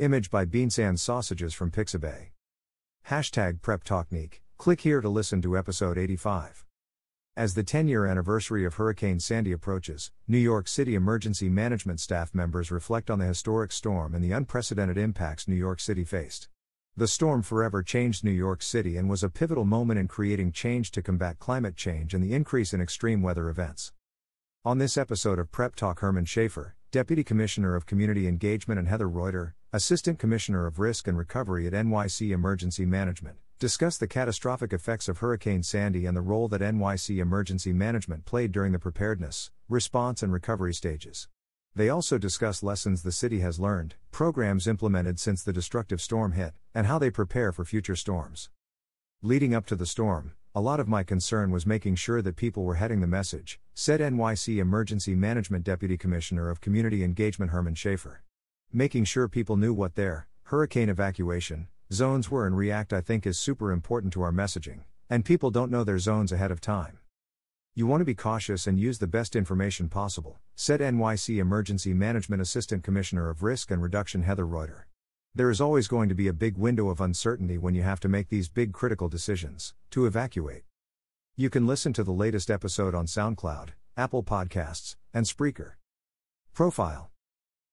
Image by Beansan Sausages from Pixabay. Hashtag Prep Talknique. Click here to listen to episode 85. As the 10 year anniversary of Hurricane Sandy approaches, New York City emergency management staff members reflect on the historic storm and the unprecedented impacts New York City faced. The storm forever changed New York City and was a pivotal moment in creating change to combat climate change and the increase in extreme weather events. On this episode of Prep Talk, Herman Schaefer, Deputy Commissioner of Community Engagement, and Heather Roiter, Assistant Commissioner of Risk and Recovery at NYC Emergency Management, discuss the catastrophic effects of Hurricane Sandy and the role that NYC Emergency Management played during the preparedness, response, and recovery stages. They also discuss lessons the city has learned, programs implemented since the destructive storm hit, and how they prepare for future storms. Leading up to the storm, a lot of my concern was making sure that people were heading the message, said NYC Emergency Management Deputy Commissioner of Community Engagement Herman Schaefer. Making sure people knew what their hurricane evacuation zones were and react, I think, is super important to our messaging, and people don't know their zones ahead of time. You want to be cautious and use the best information possible, said NYC Emergency Management Assistant Commissioner of Risk and Reduction Heather Roiter. There is always going to be a big window of uncertainty when you have to make these big critical decisions to evacuate. You can listen to the latest episode on SoundCloud, Apple Podcasts, and Spreaker. Profile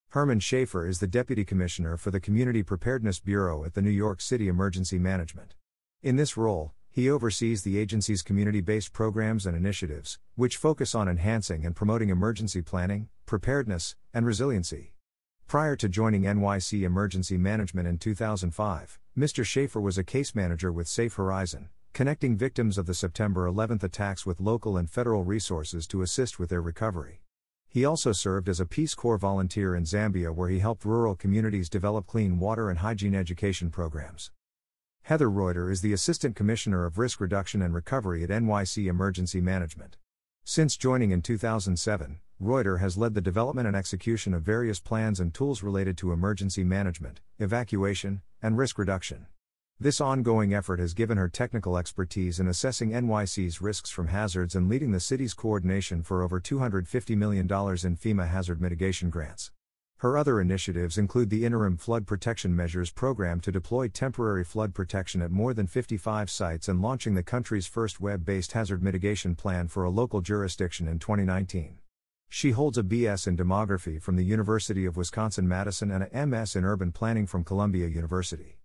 Herman Schaefer is the Deputy Commissioner for the Community Preparedness Bureau at the New York City Emergency Management. In this role, he oversees the agency's community based programs and initiatives, which focus on enhancing and promoting emergency planning, preparedness, and resiliency. Prior to joining NYC Emergency Management in 2005, Mr. Schaefer was a case manager with Safe Horizon, connecting victims of the September 11 attacks with local and federal resources to assist with their recovery. He also served as a Peace Corps volunteer in Zambia where he helped rural communities develop clean water and hygiene education programs. Heather Roiter is the Assistant Commissioner of Risk Reduction and Recovery at NYC Emergency Management. Since joining in 2007, Roiter has led the development and execution of various plans and tools related to emergency management, evacuation, and risk reduction. This ongoing effort has given her technical expertise in assessing NYC's risks from hazards and leading the city's coordination for over $250 million in FEMA hazard mitigation grants. Her other initiatives include the Interim Flood Protection Measures Program to deploy temporary flood protection at more than 55 sites and launching the country's first web based hazard mitigation plan for a local jurisdiction in 2019. She holds a BS in Demography from the University of Wisconsin Madison and a MS in Urban Planning from Columbia University.